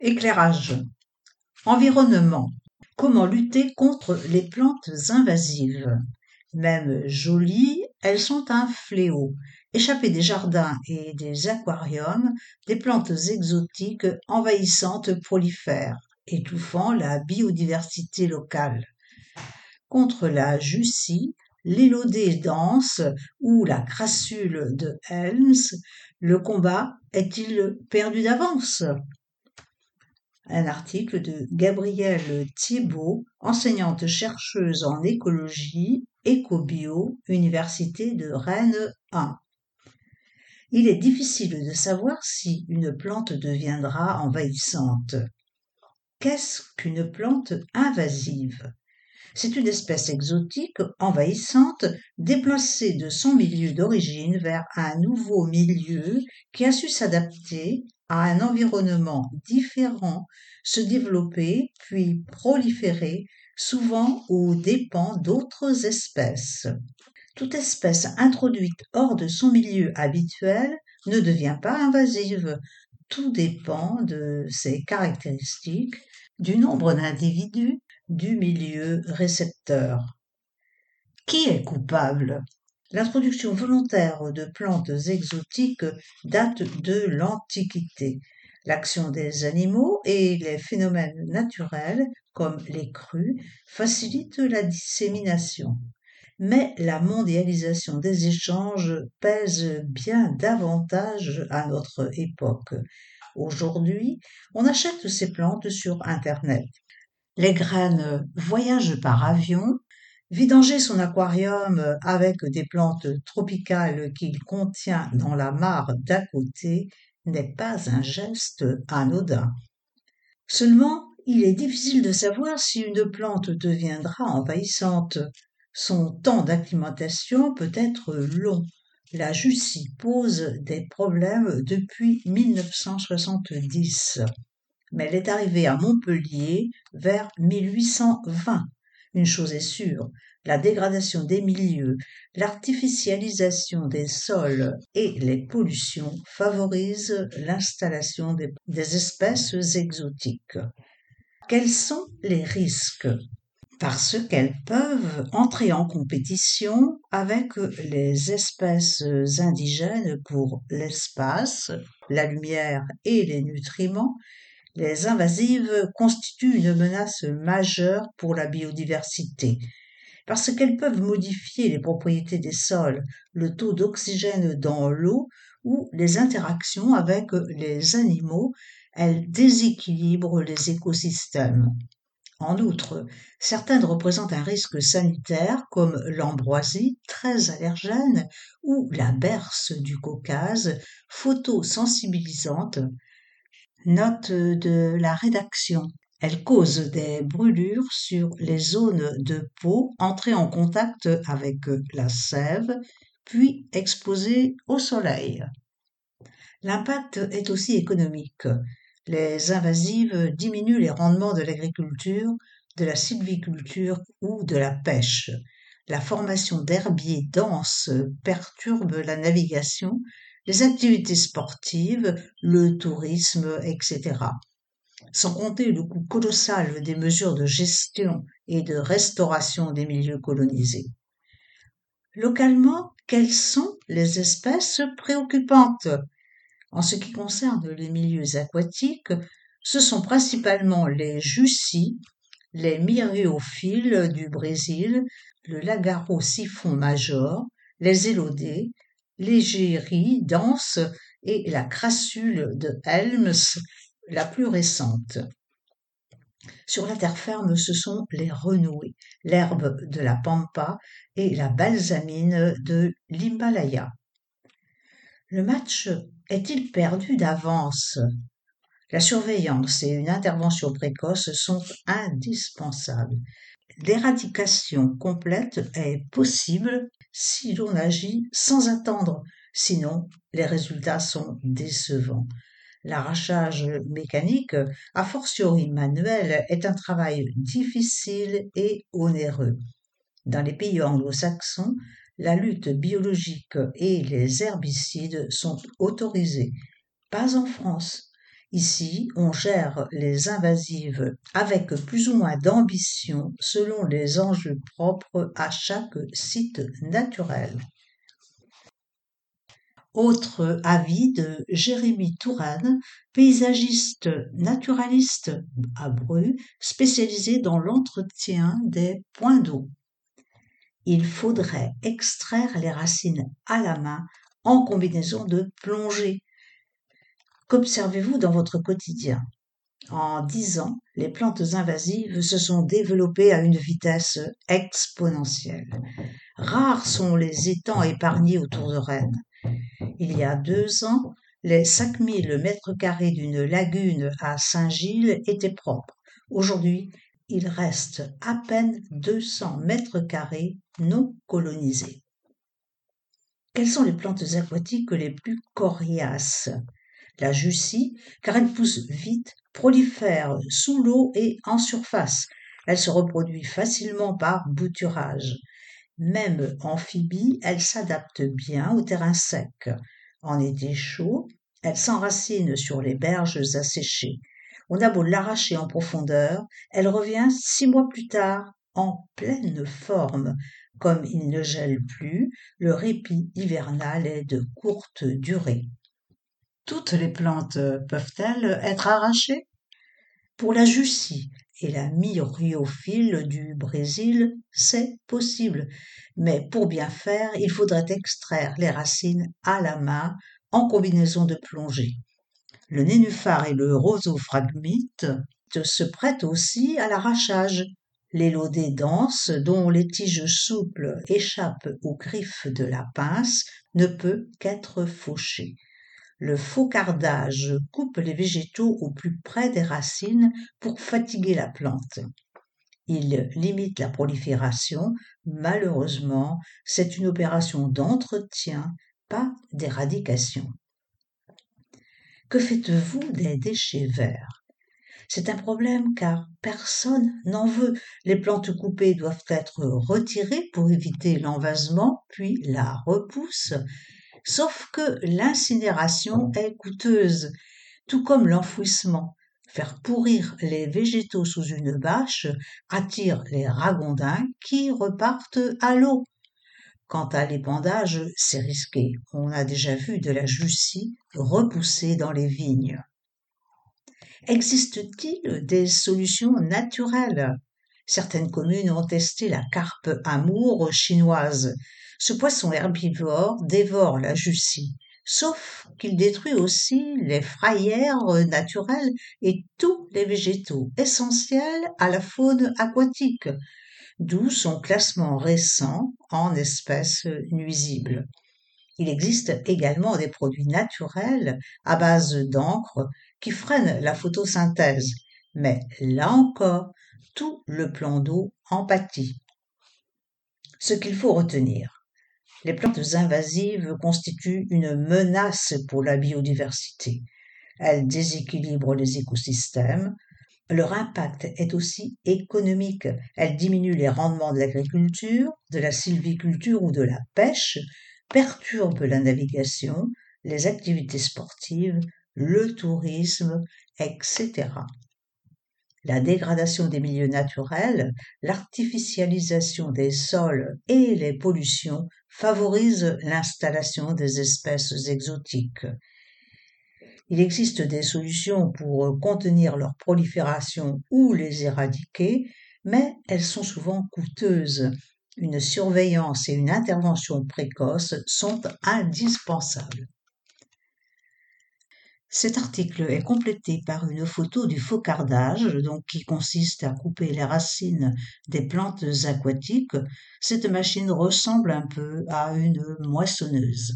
Éclairage. Environnement. Comment lutter contre les plantes invasives Même jolies, elles sont un fléau. Échappées des jardins et des aquariums, des plantes exotiques envahissantes prolifèrent, étouffant la biodiversité locale. Contre la jussie, l'élodée dense ou la crassule de Helms, le combat est-il perdu d'avance? Un article de Gabrielle Thiebaud, enseignante chercheuse en écologie, écobio, Université de Rennes 1. Il est difficile de savoir si une plante deviendra envahissante. Qu'est-ce qu'une plante invasive? C'est une espèce exotique, envahissante, déplacée de son milieu d'origine vers un nouveau milieu qui a su s'adapter à un environnement différent, se développer puis proliférer, souvent aux dépens d'autres espèces. Toute espèce introduite hors de son milieu habituel ne devient pas invasive. Tout dépend de ses caractéristiques, du nombre d'individus du milieu récepteur. Qui est coupable? L'introduction volontaire de plantes exotiques date de l'Antiquité. L'action des animaux et les phénomènes naturels, comme les crues, facilitent la dissémination. Mais la mondialisation des échanges pèse bien davantage à notre époque. Aujourd'hui, on achète ces plantes sur Internet. Les graines voyagent par avion. Vidanger son aquarium avec des plantes tropicales qu'il contient dans la mare d'à côté n'est pas un geste anodin. Seulement, il est difficile de savoir si une plante deviendra envahissante. Son temps d'acclimatation peut être long. La Jussie pose des problèmes depuis 1970 mais elle est arrivée à Montpellier vers 1820. Une chose est sûre, la dégradation des milieux, l'artificialisation des sols et les pollutions favorisent l'installation des, espèces exotiques. Quels sont les risques? Parce qu'elles peuvent entrer en compétition avec les espèces indigènes pour l'espace, la lumière et les nutriments les invasives constituent une menace majeure pour la biodiversité parce qu'elles peuvent modifier les propriétés des sols, le taux d'oxygène dans l'eau ou les interactions avec les animaux, elles déséquilibrent les écosystèmes. En outre, certaines représentent un risque sanitaire comme l'ambroisie, très allergène, ou la berce du Caucase, photosensibilisante, Note de la rédaction. Elle cause des brûlures sur les zones de peau entrées en contact avec la sève, puis exposées au soleil. L'impact est aussi économique. Les invasives diminuent les rendements de l'agriculture, de la sylviculture ou de la pêche. La formation d'herbiers denses perturbe la navigation les activités sportives, le tourisme, etc. Sans compter le coût colossal des mesures de gestion et de restauration des milieux colonisés. Localement, quelles sont les espèces préoccupantes? En ce qui concerne les milieux aquatiques, ce sont principalement les jussies, les myriophiles du Brésil, le lagaro siphon major, les élodées, l'égérie dense et la crassule de Helms, la plus récente. Sur la terre ferme, ce sont les renouées, l'herbe de la pampa et la balsamine de l'Himalaya. Le match est-il perdu d'avance? La surveillance et une intervention précoce sont indispensables. L'éradication complète est possible si l'on agit sans attendre, sinon les résultats sont décevants. L'arrachage mécanique, a fortiori manuel, est un travail difficile et onéreux. Dans les pays anglo-saxons, la lutte biologique et les herbicides sont autorisés. Pas en France. Ici, on gère les invasives avec plus ou moins d'ambition selon les enjeux propres à chaque site naturel. Autre avis de Jérémy Touraine, paysagiste naturaliste à Bru, spécialisé dans l'entretien des points d'eau. Il faudrait extraire les racines à la main en combinaison de plongée. Qu'observez-vous dans votre quotidien? En dix ans, les plantes invasives se sont développées à une vitesse exponentielle. Rares sont les étangs épargnés autour de Rennes. Il y a deux ans, les 5000 mètres carrés d'une lagune à Saint-Gilles étaient propres. Aujourd'hui, il reste à peine 200 mètres carrés non colonisés. Quelles sont les plantes aquatiques les plus coriaces? La jussie, car elle pousse vite, prolifère sous l'eau et en surface. Elle se reproduit facilement par bouturage. Même amphibie, elle s'adapte bien au terrain sec. En été chaud, elle s'enracine sur les berges asséchées. On a beau l'arracher en profondeur, elle revient six mois plus tard en pleine forme. Comme il ne gèle plus, le répit hivernal est de courte durée. Toutes les plantes peuvent-elles être arrachées? Pour la jussie, et la myriophylle du Brésil, c'est possible. Mais pour bien faire, il faudrait extraire les racines à la main en combinaison de plongée. Le nénuphar et le rosophragmite se prêtent aussi à l'arrachage. L'élodée dense, dont les tiges souples échappent aux griffes de la pince, ne peut qu'être fauchée. Le faucardage coupe les végétaux au plus près des racines pour fatiguer la plante. Il limite la prolifération. Malheureusement, c'est une opération d'entretien, pas d'éradication. Que faites-vous des déchets verts? C'est un problème car personne n'en veut. Les plantes coupées doivent être retirées pour éviter l'envasement, puis la repousse. Sauf que l'incinération est coûteuse, tout comme l'enfouissement. Faire pourrir les végétaux sous une bâche attire les ragondins qui repartent à l'eau. Quant à l'épandage, c'est risqué. On a déjà vu de la jussie repousser dans les vignes. Existe-t-il des solutions naturelles? Certaines communes ont testé la carpe amour chinoise. Ce poisson herbivore dévore la jussie, sauf qu'il détruit aussi les frayères naturelles et tous les végétaux essentiels à la faune aquatique, d'où son classement récent en espèces nuisibles. Il existe également des produits naturels à base d'encre qui freinent la photosynthèse, mais là encore, tout le plan d'eau en pâtit. Ce qu'il faut retenir. Les plantes invasives constituent une menace pour la biodiversité. Elles déséquilibrent les écosystèmes. Leur impact est aussi économique. Elles diminuent les rendements de l'agriculture, de la sylviculture ou de la pêche, perturbent la navigation, les activités sportives, le tourisme, etc la dégradation des milieux naturels, l'artificialisation des sols et les pollutions favorisent l'installation des espèces exotiques. Il existe des solutions pour contenir leur prolifération ou les éradiquer, mais elles sont souvent coûteuses. Une surveillance et une intervention précoce sont indispensables. Cet article est complété par une photo du faucardage, donc qui consiste à couper les racines des plantes aquatiques. Cette machine ressemble un peu à une moissonneuse.